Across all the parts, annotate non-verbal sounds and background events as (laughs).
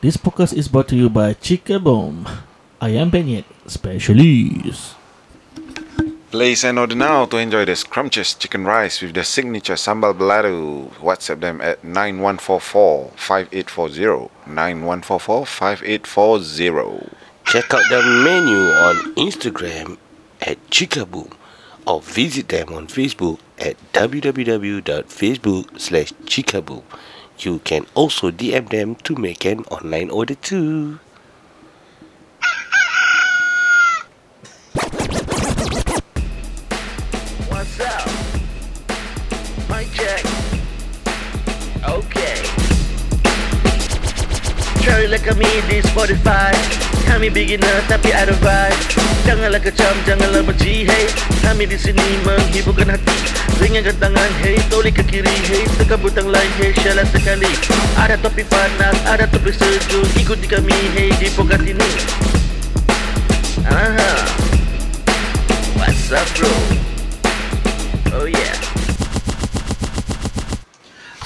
This podcast is brought to you by Chica Boom. Ayam Penyet Specialist. Place and order now to enjoy the scrumptious chicken rice with the signature sambal balado. WhatsApp them at 9144-5840. 9144-5840. Check out their menu on Instagram at Chikaboom or visit them on Facebook at www.facebook slash Chikaboom. You can also DM them to make an online order too. Try like kami di Spotify. Kami beginner tapi ada vibe. Janganlah kecam, janganlah benci Hey, kami di sini menghiburkan hati. Ringankan tangan, hey, toleh ke kiri Hey, tekan butang lain, hey, syalat sekali. Ada topik panas, ada topik sejuk. Ikuti kami, hey, di podcast ini Aha. What's up, bro? Oh yeah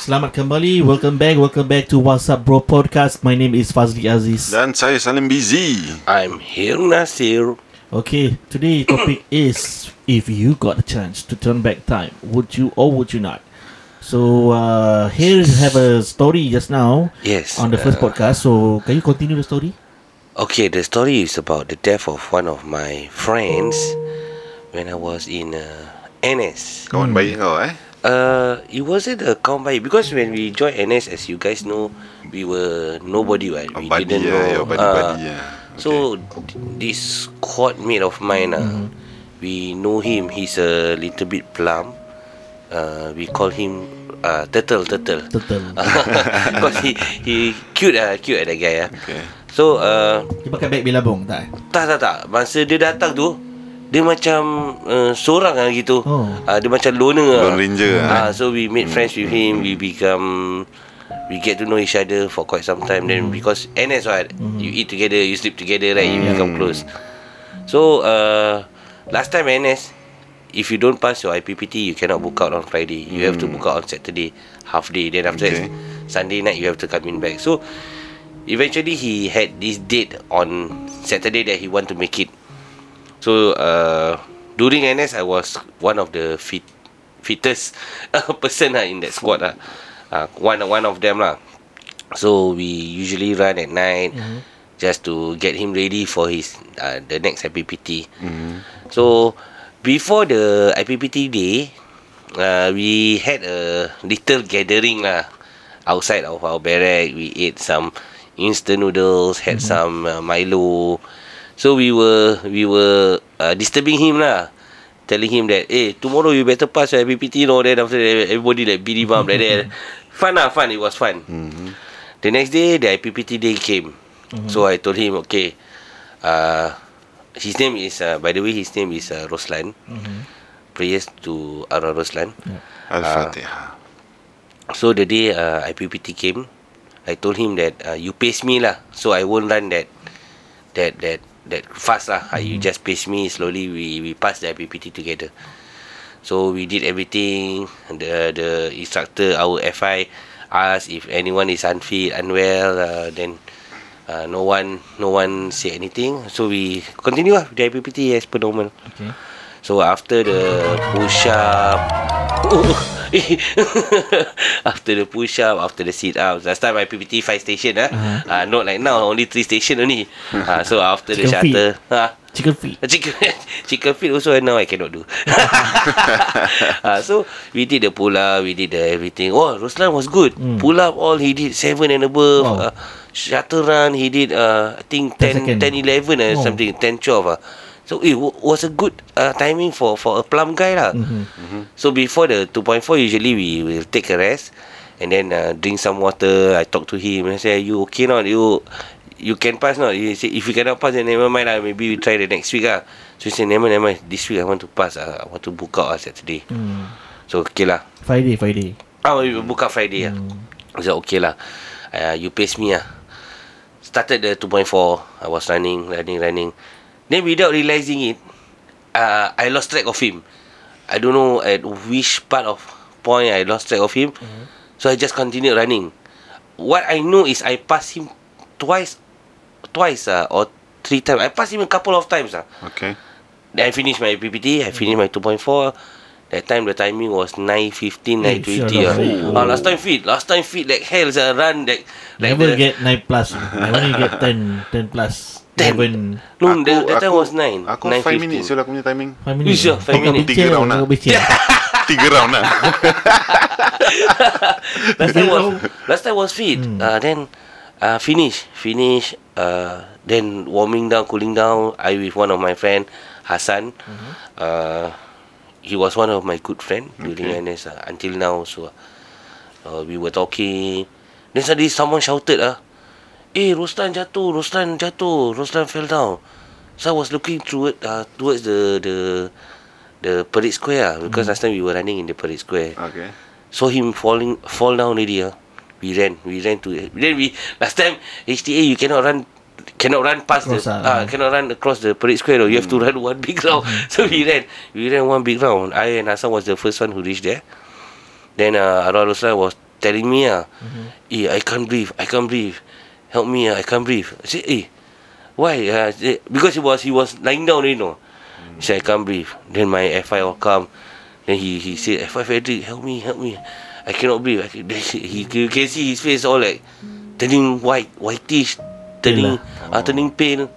Selamat kembali. Welcome back. Welcome back to What's Up Bro Podcast. My name is Fazli Aziz. Dan saya Salim Busy. I'm here Nasir. Okay, today topic (coughs) is if you got a chance to turn back time, would you or would you not? So uh, here you have a story just now Yes. on the first uh, podcast. So can you continue the story? Okay, the story is about the death of one of my friends when I was in uh, NS. Kawan baik kau eh? Uh, it wasn't a count by because when we joined NS, as you guys know, we were nobody, right? Oh, we buddy didn't ya, know. your buddy uh, buddy ya. So th- this squad mate of mine, uh, we know him. He's a little bit plump. Uh, we call him uh, turtle, turtle. Turtle. (laughs) Because he he cute ah, cute ah, that guy ah. Okay. So uh, Dia pakai beg bilabong tak? tak tak tak. Masa dia datang tu, dia macam uh, seorang ah gitu. Oh. Uh, dia macam loner ah. Lone Ranger ah. Ah, so we made friends with him. We become we get to know each other for quite some time. Then because NS right, you eat together, you sleep together, right? You become close. So uh, last time NS, if you don't pass your IPPT, you cannot book out on Friday. You have to book out on Saturday, half day. Then after Okay. that, Sunday night you have to come in back. So eventually he had this date on Saturday that he want to make it. So uh, during NS, I was one of the fit, fittest (laughs) person uh, in that squad. Uh. Uh, one one of them lah. So we usually run at night just to get him ready for his uh, the next IPPT. So before the IPPT day, uh, we had a little gathering lah outside of our barrack. We ate some instant noodles, had some uh, Milo. So we were we were uh, disturbing him lah, telling him that, hey, tomorrow you better pass your IPPT, you know. Then after that, everybody like beat him up like that. (laughs) Fun lah, fun. It was fun. The next day, the IPPT day came. So I told him, okay, uh, his name is, uh, by the way, his name is uh, Roslan. Prayers to Ara Roslan. Al-Fatihah. So the day uh, IPPT came, I told him that uh, you pace me lah, so I won't run that that that that fast lah. Uh, You just pace me slowly. We we pass the IPPT together. So we did everything. The the instructor, our FI, asked if anyone is unfit, unwell. Uh, then uh, no one no one say anything. So we continue lah the IPPT as per normal. Okay. So after the push up (laughs) (laughs) After the push up After the sit up Last time IPPT 5 station ah. Uh-huh. uh, Not like now Only 3 station only uh, (laughs) So after the Chicken feet. shuttle uh, Chicken feet. Chicken chicken feet also now I cannot do. uh, so we did the pull up, we did the everything. Oh, Roslan was good. Pull up all he did seven and above. Wow. Uh, shuttle run he did uh, I think 10 10, second. 10 11 or Oh. something 10 12 uh. So it w- was a good uh, timing for for a plum guy lah. So before the 2.4 usually we will take a rest and then uh, drink some water. I talk to him and I say you okay not you you can pass not? He say if you cannot pass then never mind lah. Maybe we try the next week ah. So he say never mind, never mind. This week I want to pass. Uh, I want to book out uh, Saturday. Hmm. So okay lah. Friday, Friday. Ah, we will book out Friday ah. I said okay lah. Uh, you pace me ah. Started the 2.4. I was running, running, running. Then without realizing it, uh, I lost track of him. I don't know at which part of point I lost track of him. So I just continued running. What I know is I passed him twice, twice uh, or three times. I passed him a couple of times. Uh. Okay. Then I finished my PPT. I finished my 2.4. That time the timing was 9.15, Eh, 9.20. sure ah. lah. Ah, last time fit. Last time fit like hell. Uh, run like... like Never the- get 9 plus. I only get (laughs) 10, 10 plus. 10. Even No, that, time was 9. Aku 5 minutes lah aku punya timing. 5 minutes. Five Kau minutes. bincang, Tiga round kau lah. bincang. Tiga round lah. (laughs) (laughs) last time was (laughs) last time was fit. Uh, then uh, finish, finish. Uh, then warming down, cooling down. I with one of my friend Hassan. Uh, he was one of my good friend during NS uh, until now. So uh, we were talking. Then suddenly someone shouted, "Ah, eh Roslan jatuh, Roslan jatuh, Roslan fell down." So I was looking toward uh, towards the the the parade square ah, because last time we were running in the parade square Okay. saw him falling fall down already ah. We ran, we ran to then we last time HTA you cannot run cannot run past Cross the ah. ah cannot run across the parade square though. You have to run one big round. (laughs) so we ran we ran one big round. I and Hassan was the first one who reached there. Then uh, Arwah Roslan was telling me ah, eh I can't breathe, I can't breathe. Help me ah, I can't breathe. I said eh why? Uh, because he was he was lying down you know. He said I can't breathe. Then my FI all come. Then he he said FI Frederick help me help me. I cannot breathe. I can, (laughs) then he you can see his face all like turning white whitish, turning uh, turning pale.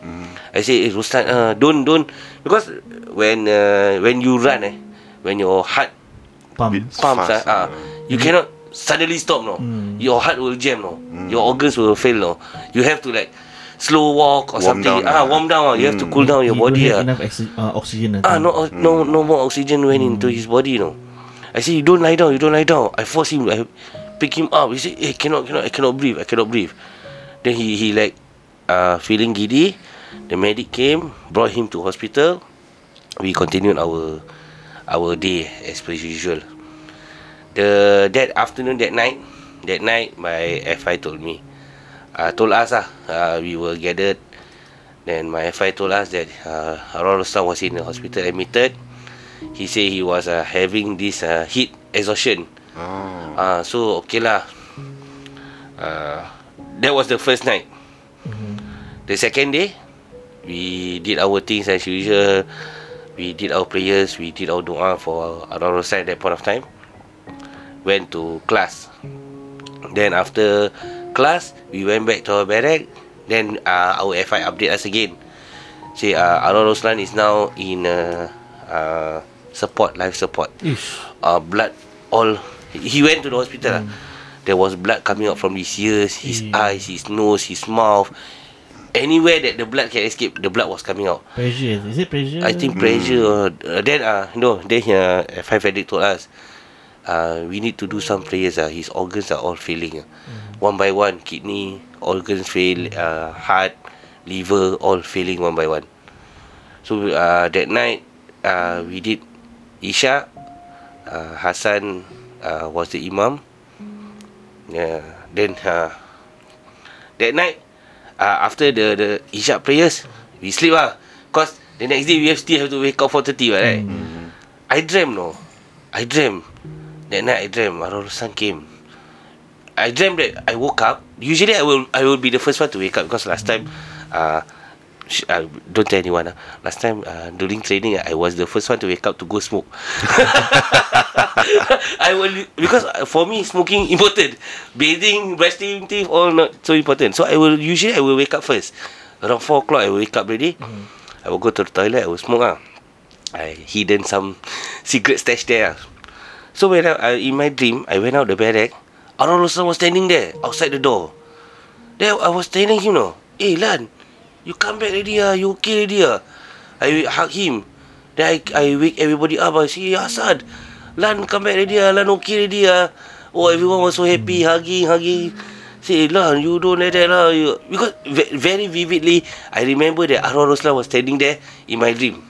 I say eh Ruslan uh, don't don't because when uh, when you run eh when your heart Pump. Bit pumps fast, ah, uh, you cannot suddenly stop no. Mm. Your heart will jam no. Your organs will fail no. You have to like slow walk or Warm something. down, ah, warm down. ah. You have to Mm. cool down your He body have ah. enough oxy- uh, oxygen. Ah, no, uh, no, no more oxygen went into his body, no. I say, you don't lie down, you don't lie down. I force him, I pick him up. He say, eh, cannot, cannot, I cannot breathe, I cannot breathe. Then he, he like, uh, feeling giddy. The medic came, brought him to hospital. We continued our, our day as per usual. The that afternoon, that night, that night, my FI told me, uh, told us ah, uh, we were gathered. Then my FI told us that uh, Rostam was in the hospital admitted. He said he was uh, having this uh, heat exhaustion. Oh. Uh, so okay lah. Uh, that was the first night. The second day, we did our things as usual. We did our prayers. We did our doa for Rostam at that point of time. Went to class. Then after class, we went back to our barrack. Then uh, our FI update us again. Say uh, Arwah Roslan is now in uh, uh, support, life support. Ish. Uh, blood all. He went to the hospital. lah. There was blood coming out from his ears, his Eh. eyes, his nose, his mouth. Anywhere that the blood can escape, the blood was coming out. Pressure. Is it pressure? I think pressure. Uh, then uh, no, then uh, Five Frederick told us, uh, we need to do some prayers. Uh, his organs are all failing. Uh. One by one, kidney organs fail, uh, heart, liver all failing one by one. So uh, that night, uh, we did Isha. Uh, Hassan uh, was the imam. Yeah. Then uh, that night, uh, after the the Isha prayers, we sleep ah. Cause the next day we have still have to wake up 4.30 right? I dream no. I dream. That night I dream Arul came. I dream that I woke up. Usually I will I will be the first one to wake up because last time uh, sh- uh don't tell anyone uh, last time uh, during training I was the first one to wake up to go smoke. (laughs) I will because uh, for me smoking (laughs) important. Bathing, brushing teeth all not so important. So I will usually I will wake up first. Around four o'clock I will wake up already. I will go to the toilet. I will smoke ah. I hidden some (laughs) secret stash there. ah. So when I, I in my dream I went out the barrack. Arul Roslan was standing there outside the door. Then I was telling him no, hey Lan, you come back already ah, you okay already ah. I hug him. Then I, I wake everybody up. I say, Hassan, Lan come back already ah, Lan okay already ah. Oh, everyone was so happy, hugging, hugging. Say, Lan, you don't like that lah. You, because ve- very vividly, I remember that Arwah Roslan was standing there in my dream.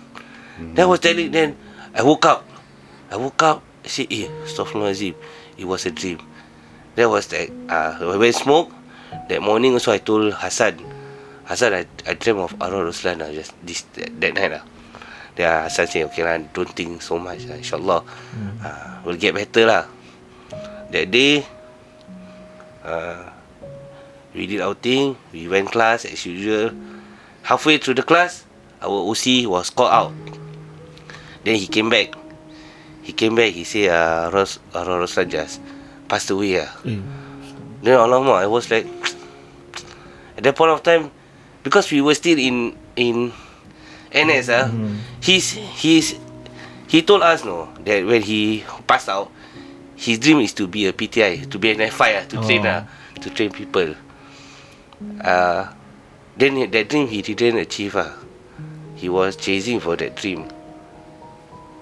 Then I was telling, then I woke up. I woke up, I said, eh, Astaghfirullahaladzim. It was a dream. That was that, uh, when smoke, that morning also I told Hassan, Hassan, I, I dream of Arwah Roslan uh, just this, that, that night lah. Then uh, Hassan say, okay lah, don't think so much. Uh, InsyaAllah, uh, will get better lah. That day, uh, We did our thing. We went class as usual. Halfway through the class, our OC was called out. Then he came back. He came back. He said, uh, Ros, uh, Roslan just passed away. Uh. Eh, Then alamak, I was like, (tsk) at that point of time, because we were still in in NS, ah, he's he's he told us no that when he passed out, his dream is to be a PTI, to be an FI, ah, to train, Oh. ah, to train people. Uh, then that dream he didn't achieve. Ah. He was chasing for that dream.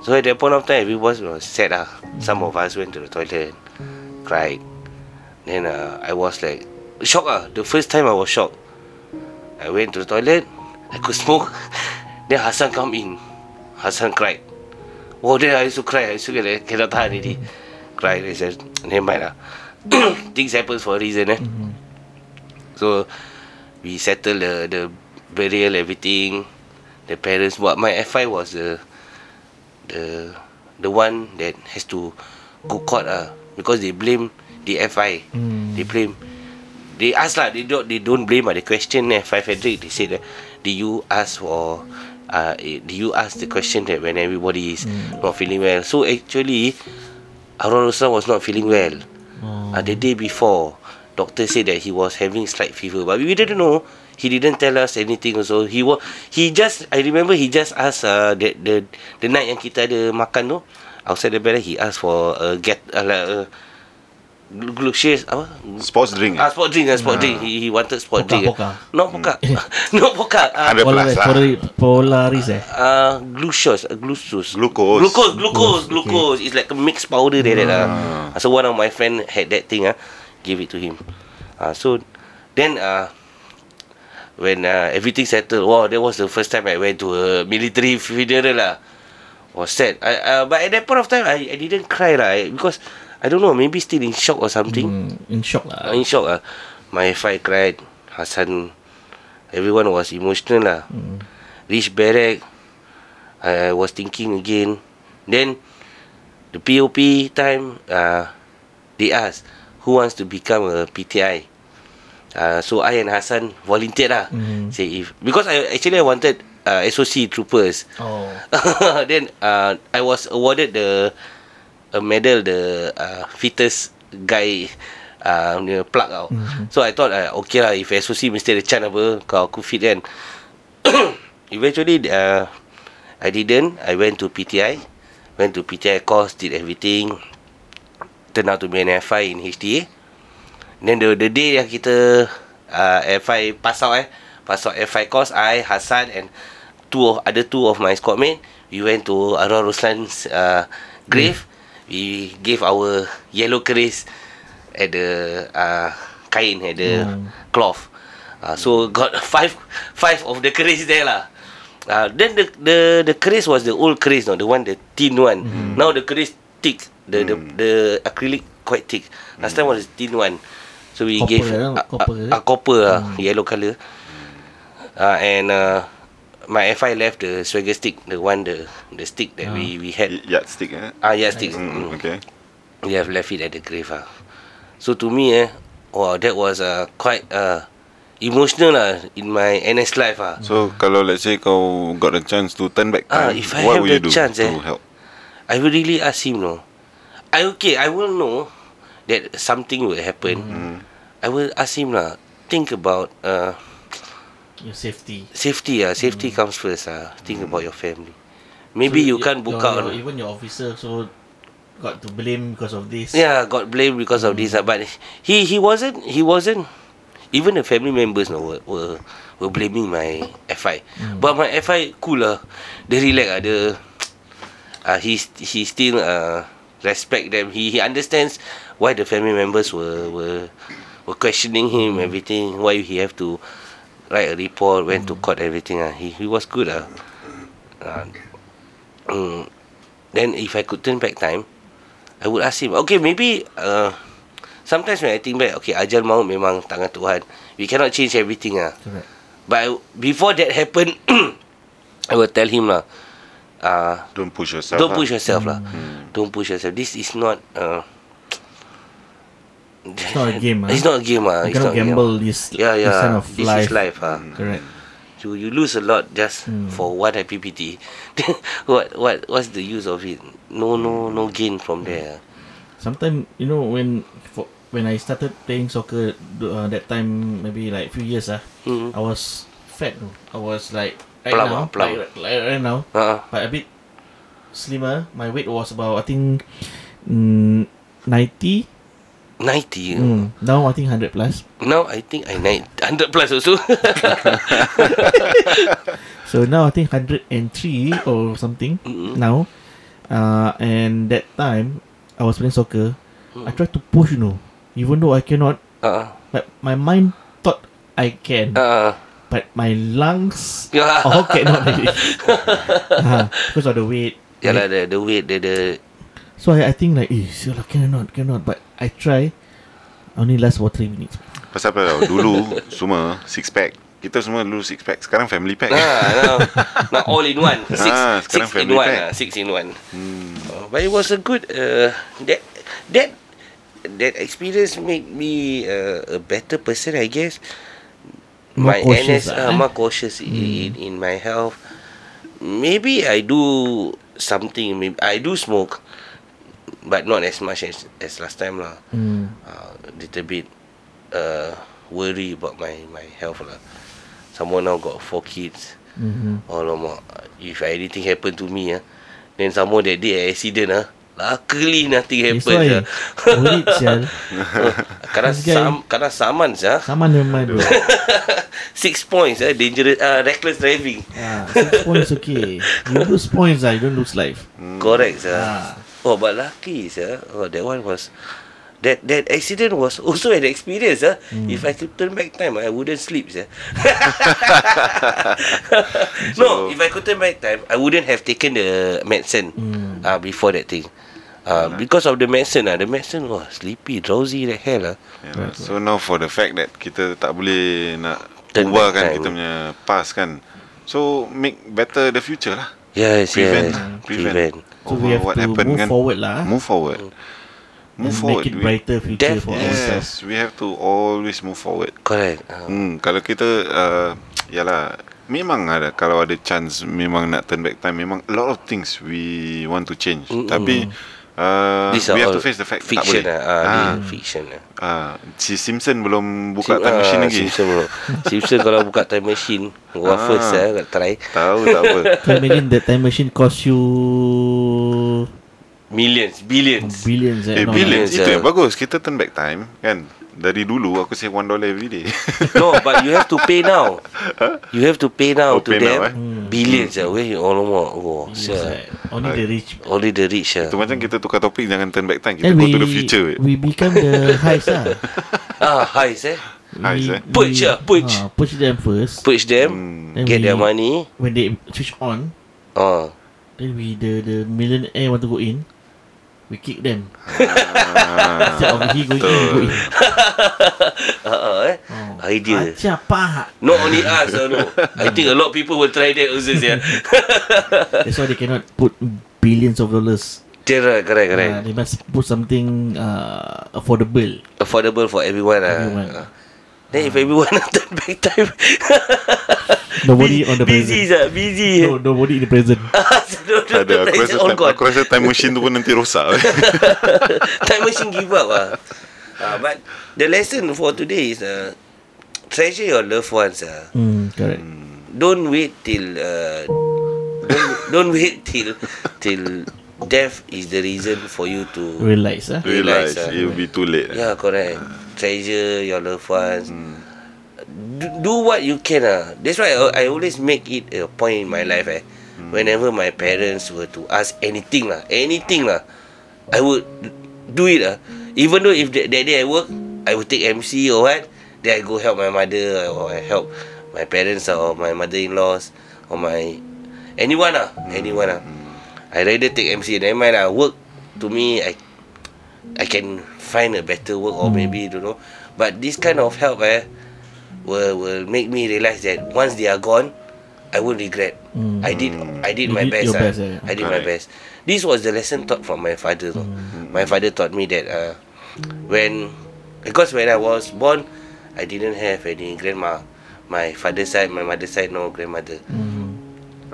So at that point of time, everyone was sad. Ah. Some of us went to the toilet, cried. Then uh, I was like shocked ah. The first time I was shocked. I went to the toilet. I could smoke. (laughs) then Hassan come in. Hassan cried. Oh, then I used to cry. I used to get like, cannot tahan already. Cried. I said, never mind lah. (coughs) Things happens for a reason eh. So we settled the the burial everything. The parents buat. My FI was the the the one that has to go court ah because they blame the FI. Hmm. They blame. They ask lah. They don't. They don't blame. Ah, they question eh. Five Frederick. They said that. Did you ask for? Uh, eh, did you ask the question that when everybody is not feeling well? So actually, Arun Roslan was not feeling well. Oh. Uh, the day before, doctor said that he was having slight fever, but we didn't know. He didn't tell us anything. Also, he was he just. I remember he just asked uh, the the the night yang kita ada makan tu outside the bed. He asked for a get uh, like a glucose apa Sports drink. Ah, sport drink, ah, sport drink. He, he wanted sport Poka, drink. poka. No poka. (laughs) (laughs) no poka. Uh, Ada plus lah. Polaris, Polaris eh. uh, glucose, uh, glucose. Glucose. Glucose, glucose, Glucose, glucose. It's like a mixed powder there. that, Uh. So one of my friend had that thing. Uh, give it to him. Uh, so then uh, when uh, everything settled, wow, that was the first time I went to a military funeral lah. Was sad. I, uh, but at that point of time, I, I didn't cry lah I- because I don't know, maybe still in shock or something. Hmm, in shock lah. Uh, in shock ah. My FI cried. Hassan, everyone was emotional lah. Reach barrack, I was thinking again. Then, the POP time, uh, they asked, who wants to become a PTI? Uh, so I and Hassan volunteered lah. Mhm. Say if because I actually I wanted uh, SOC troopers. Oh. (laughs) then uh, I was awarded the a medal the uh, fittest guy uh, punya plug tau. Mhm. So I thought uh, okay lah if SOC mesti ada chance apa kalau aku fit kan. (coughs) Eventually uh, I didn't. I went to PTI. Went to PTI course, did everything. Turned out to be an FI in HTA. Then the the day yang kita uh, FI pass out eh, pass out FI course, I Hassan and two of other two of my squad mate, we went to Arwah Ruslan's uh, grave. We gave our yellow keris at the uh, kain at the Hmm. cloth. Uh, so got (laughs) five five of the keris there lah. Uh, then the the the keris was the old keris, no, the one the thin one. Now the keris thick, the the the acrylic quite thick. Last time was the thin one. So we Copper gave lah, uh, copper, uh, eh? uh, copper uh, yellow color. Uh, and uh, my FI left the swagger stick, the one the the stick that we we had. Y- Yardstick eh? Ah, yeah, stick. Mm, Mm. okay. We have left it at the grave. Ah. So to me, eh, wow, that was uh, quite uh, emotional lah in my NS life. Ah. So kalau let's say kau got a chance to turn back Ah, time, if I what have will you the do chance, to eh, help? I will really ask him, no. I okay, I will know that something will happen. Mm. I will ask him lah. Think about uh, Your safety. safety. Ah, safety comes first. Ah, think about your family. Maybe So you your- can't book your- out. your- even your officer so got to blame because of this. Yeah, got blamed because of this. ah, But he he wasn't he wasn't. Even the family members no, were, were were blaming my FI. But my FI cool lah. Dia relax ah. Dia uh, he he still uh, respect them. He he understands why the family members were were were questioning him everything. Why he have to write a report, went to court everything. Ah, he he was good ah. Uh, mm, then if I could turn back time, I would ask him. Okay, maybe uh, sometimes when I think back, okay, ajal maut memang tangan Tuhan. We cannot change everything ah. Correct. But I, before that happened, (coughs) I will tell him lah. Uh, Don't push yourself. don't push yourself lah. Don't push yourself. This is not. Uh, It's not a (laughs) game. ah. It's not a game ah. You It's cannot not a game. gamble this, Yeah, yeah. kind of this life. is life ah. Correct. You you lose a lot just Hmm. for one happy PT. what what what's the use of it? No no no gain from there. Sometimes you know when for, when I started playing soccer uh, that time maybe like few years ah, Mm. I was fat. I was like right Plump now, ah, plump. like, like right now, Uh, but a bit slimmer. My weight was about I think mm, 90. 90. Mm. Now I think 100 plus. Now I think I nine hundred plus also. (laughs) So now I think 103 or something Mm-mm. now. Uh, and that time I was playing soccer. I Mm. tried to push, you know, even though I cannot. uh, But my mind thought I can, uh, but my lungs (laughs) all cannot (laughs) uh, because of the weight. Yeah the the weight, the the So I, I think like, eh, sial lah, cannot, cannot. But I try. Only last for 3 minutes. Pasal apa tau Dulu Semua Six pack Kita semua dulu six pack Sekarang family pack ah, now, (laughs) now all in one. Six, Ah, six sekarang in family one. pack. ah, six in one. hmm. Uh, but it was a good uh, that that that experience made me uh, a better person, I guess. More my cautious NS lah, uh, eh? more cautious in, in my health. Maybe I do something. Maybe I do smoke, but not as much as as last time lah. Mm. Uh, little bit uh, worry about my my health lah. Someone now got four kids. Mm-hmm. Alamak If anything happen to me ah, Then some more that day accident ah, Luckily nothing happen ah. Worried, sial. (laughs) Kadang guy- sam, kadang saman ah. Sama nama bro. (laughs) Six points ah, dangerous uh, reckless driving. Ah, six points okay. You lose points ah, you don't lose life. Correct sir. Ah. Oh but lucky sir. Oh that one was that that accident was also an experience ah. If I could turn back time I wouldn't sleep sir. (laughs) no, if I could turn back time I wouldn't have taken the medicine Mm. uh, before that thing. Uh, because of the medicine ah, the medicine was sleepy, drowsy the hell ah. yeah. So now for the fact that Kita tak boleh Nak Turn Ubah back kan time. Kita punya past kan So make better the future lah Yes, Prevent yes. lah, Prevent. prevent. So Over we have what to happened move kan forward lah. Move forward Move and forward make it We- brighter future for Definitely. ourselves. Yes We have to always move forward Correct. Uh, Hmm, kalau kita uh, yalah memang ada kalau ada chance memang nak turn back time memang a lot of things we want to change. Mm-mm. Tapi uh, These we have all to face the fact fiction tak boleh. ah, ah, Ah, dia fiction ah. ah, si Simpson belum buka Sim- time machine ah, lagi. Simpson bro. Simpson kalau buka time machine, (laughs) gua Ah. first ah, try Tahu tak apa. You imagine that time machine cost you millions, billions. billions eh? eh, No, billions billions, itu ah. yang bagus. Kita turn back time kan. Dari dulu aku save one dollar every day. (laughs) no, but you have to pay now. You have to pay Oh, now to pay them. now, eh? Billions ah, where you all more. Oh, It's sir. like only the rich. Only the rich ah. Itu macam kita tukar topik jangan turn back time. Kita Then go we to the future. weh. we become the highs lah. Ah, (laughs) high eh. Highs, We- eh? Push we- ah, push. ah, push them first. Push them, Hmm. Then get we- their money. When they switch on, Ah. then we the the millionaire want to go in. We kick them. (laughs) Ah, Instead of he going in, go in. Ah, ah, eh. Oh. Idea. Macam pahat. Not only us, ah, (laughs) no. I think a lot of people will try that also, yeah. (laughs) That's why they cannot put billions of dollars. Correct, correct, correct. Uh, they must put something uh, affordable. Affordable for everyone. ah. Everyone. Ah. Then if everyone (laughs) turn back time, (laughs) Nobody on the busy, present. sah, busy. No, nobody in the present. (laughs) no, no, ada aku rasa time, gone. aku rasa time machine tu pun nanti rosak. time machine give up ah. Uh, but the lesson for today is uh, treasure your loved ones ah. Hmm, correct. Don't wait till uh, don't, don't wait till till death is the reason for you to Realize, ah. Realize Realize, ah. it will be too late. yeah correct treasure your loved ones Hmm. do, do what you can ah. That's why I, I always make it a point in my life eh. Whenever my parents were to ask anything lah, anything lah, I would do it ah. Even though if that, that day I work, I would take MC or what, then I go help my mother or I help my parents or my mother-in-laws or my anyone ah, anyone ah. I rather take MC. Never mind lah. Work to me, I I can find a better work or maybe don't know. But this kind of help eh will will make me realize that once they are gone, I won't regret. Mm. I did I did You my did best. ah. best, eh. I did my best. This was the lesson taught from my father. though. My father taught me that uh, when Because when I was born, I didn't have any grandma. My father side, my mother side, no grandmother. Mm.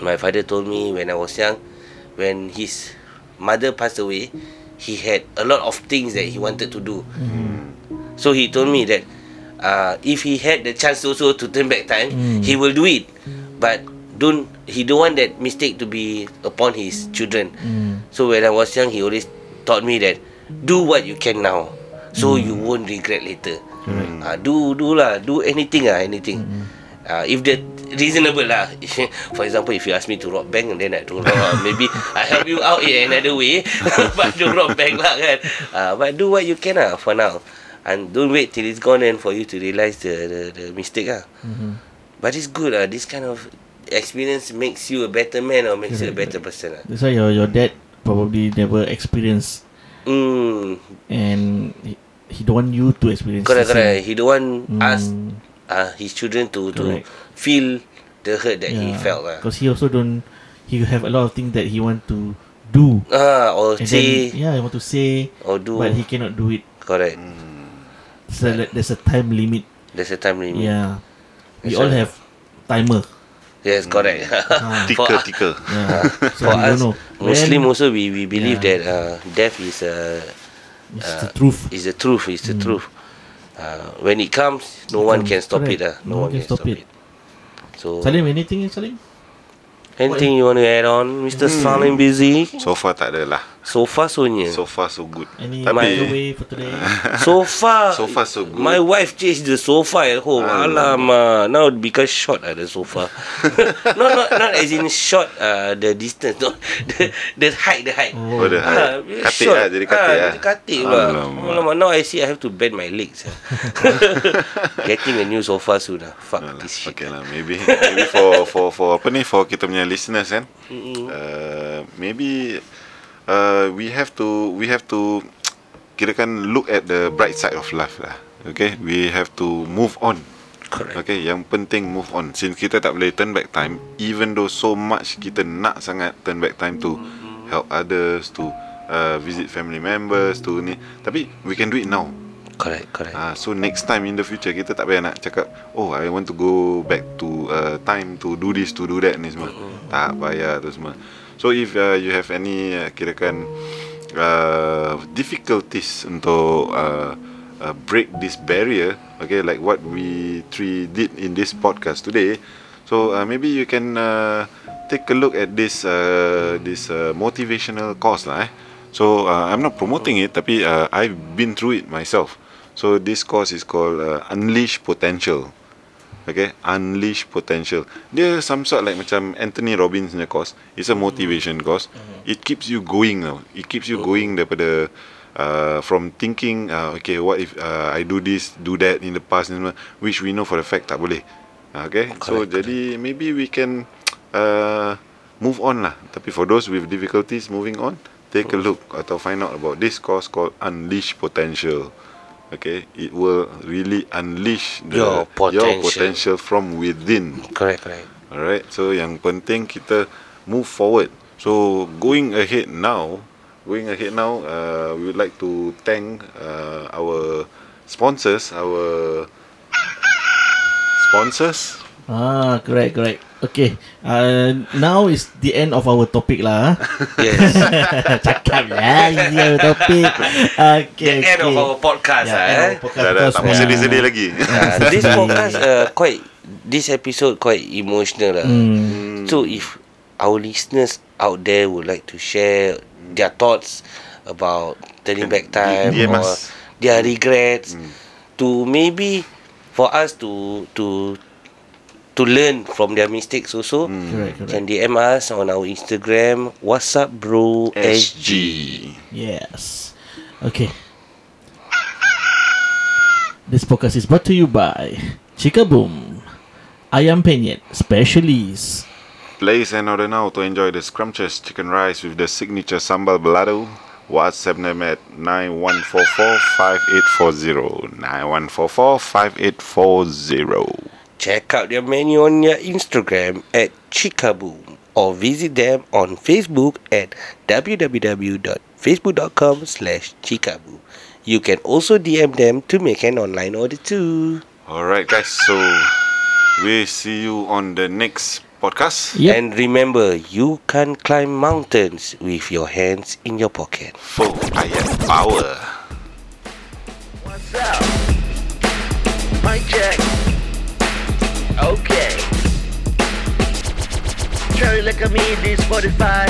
My father told me when I was young, when his mother passed away, he had a lot of things that he wanted to do. So he told me that uh, if he had the chance also to turn back time, Mm. he will do it. But don't he don't want that mistake to be upon his children. Mm. So when I was young, he always taught me that do what you can now, so you won't regret later. Correct. Uh, do do lah, do anything ah, anything. Uh, if the reasonable lah. (laughs) For example, if you ask me to rob bank, then I don't rob. lah. Maybe I help you out in another way, (laughs) but don't rob bank lah kan. Uh, but do what you can lah for now, and don't wait till it's gone and for you to realise the the, the mistake ah. Mhm. But it's good ah. This kind of experience makes you a better man or makes you a better person ah. That's why your your dad probably never experienced, Mm, and he, he don't want you to experience. correct, correct. He don't want Mm. us, uh, his children to to Correct. feel the hurt that he felt lah. Because he also don't. He have a lot of things that he want to do. Ah, or And say then, yeah, he want to say, or do. but he cannot do it. correct. So like, there's a time limit. There's a time limit. Yeah, we That's all why- have timer. Yes, correct. Ah, (laughs) For Tika us- tika. yeah. (laughs) so For us, know. Muslim When also we, we believe Yeah. that uh, death is a it's the truth. is the truth. Is the truth. Uh, when it comes, no one can stop Correct. it. Uh. No, one can stop it. So, Salim, anything, Salim? anything you want to add on, Mr. Salim Busy? So far tak ada lah. So far, Sonia. So far so good. Any Tapi takeaway for today? (laughs) So far, So far so good. My wife changed the sofa at home. Alamak. Now because short uh, the sofa. (laughs) not not not as in short uh, the distance. No, (laughs) the the height the height. Oh, the Ah, height. Katik lah, jadi katik ah, lah. Jadi katik lah. Alamak. Alamak. Now I see I have to bend my legs. ah. Getting a new sofa soon. ah. Fuck Alah, this shit. Okay lah maybe maybe for for for apa ni for kita punya listeners kan uh, maybe uh, we have to we have to kira kan look at the bright side of life lah okay we have to move on Correct. Okay, yang penting move on. Since kita tak boleh turn back time, even though so much kita nak sangat turn back time to help others, to uh, visit family members, to ni. Tapi we can do it now. Correct. Correct. Ah, so next time in the future kita tak payah nak cakap, oh I want to go back to uh, time to do this, to do that ni semua. Tak payah tu semua. So if uh, you have any uh, kirakan uh, difficulties untuk uh, uh, break this barrier, okay, like what we three did in this podcast today. So uh, maybe you can uh, take a look at this uh, this uh, motivational course lah. Eh. So uh, I'm not promoting it, tapi uh, I've been through it myself. So this course is called uh, Unleash Potential. Okay, Unleash Potential. Dia some sort like macam Anthony Robbins punya course. It's a motivation course. It keeps you going now. It keeps you going daripada uh, from thinking, uh, okay, what if uh, I do this, do that in the past, which we know for a fact tak boleh. Okay, so Correct, jadi maybe we can uh, move on lah. Tapi for those with difficulties moving on, take a look atau find out about this course called Unleash Potential. Okay, it will really unleash the, Your potential. potential from within. Correct. Correct. Alright, so yang penting kita move forward. So going ahead now, going ahead now, uh, we would like to thank uh, our sponsors, our sponsors. Ah, correct, correct. Okay. Uh, now is the end of our topic lah. ah. Yes. (laughs) Cakap lah, ini our topic. Okay, The end of okay. our podcast. Yeah, ah, end eh. of podcast Dah, dah, because, tak mau uh, sedih-sedih lagi. Uh, (laughs) this podcast uh, quite this episode quite emotional lah. Hmm. So if our listeners out there would like to share their thoughts about turning back time DM or us. their regrets to maybe for us to to to learn from their mistakes also mm. Correct, correct. can DM us on our Instagram what's up bro SG Yes. Okay. This podcast is brought to you by Chikaboom, Ayam Penyet Specialist. Place an order now to enjoy the scrumptious chicken rice with the signature sambal balado. WhatsApp them at 9144-5840. 9144-5840. Check out their menu on their Instagram at Chikaboom or visit them on Facebook at www.facebook.com slash Chikaboom. you can also DM them to make an online order too. Alright guys, so we see you on the next podcast. Yep. And remember, you can climb mountains with your hands in your pocket. Full ayat power. What's up? Mic check. Okay. Carilah kami di Spotify.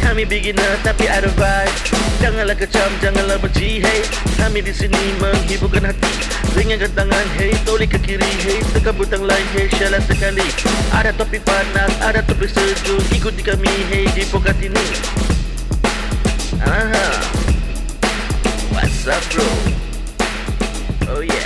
Kami beginner tapi ada vibe. Janganlah kecam, janganlah benci Hey, kami di sini menghiburkan hati. Ringankan tangan, hey, toleh ke kiri Hey, tekan butang lain, hey, syalah sekali. Ada topik panas, ada topik sejuk. Ikuti kami, hey, di podcast ini. Aha. What's up bro? Oh yeah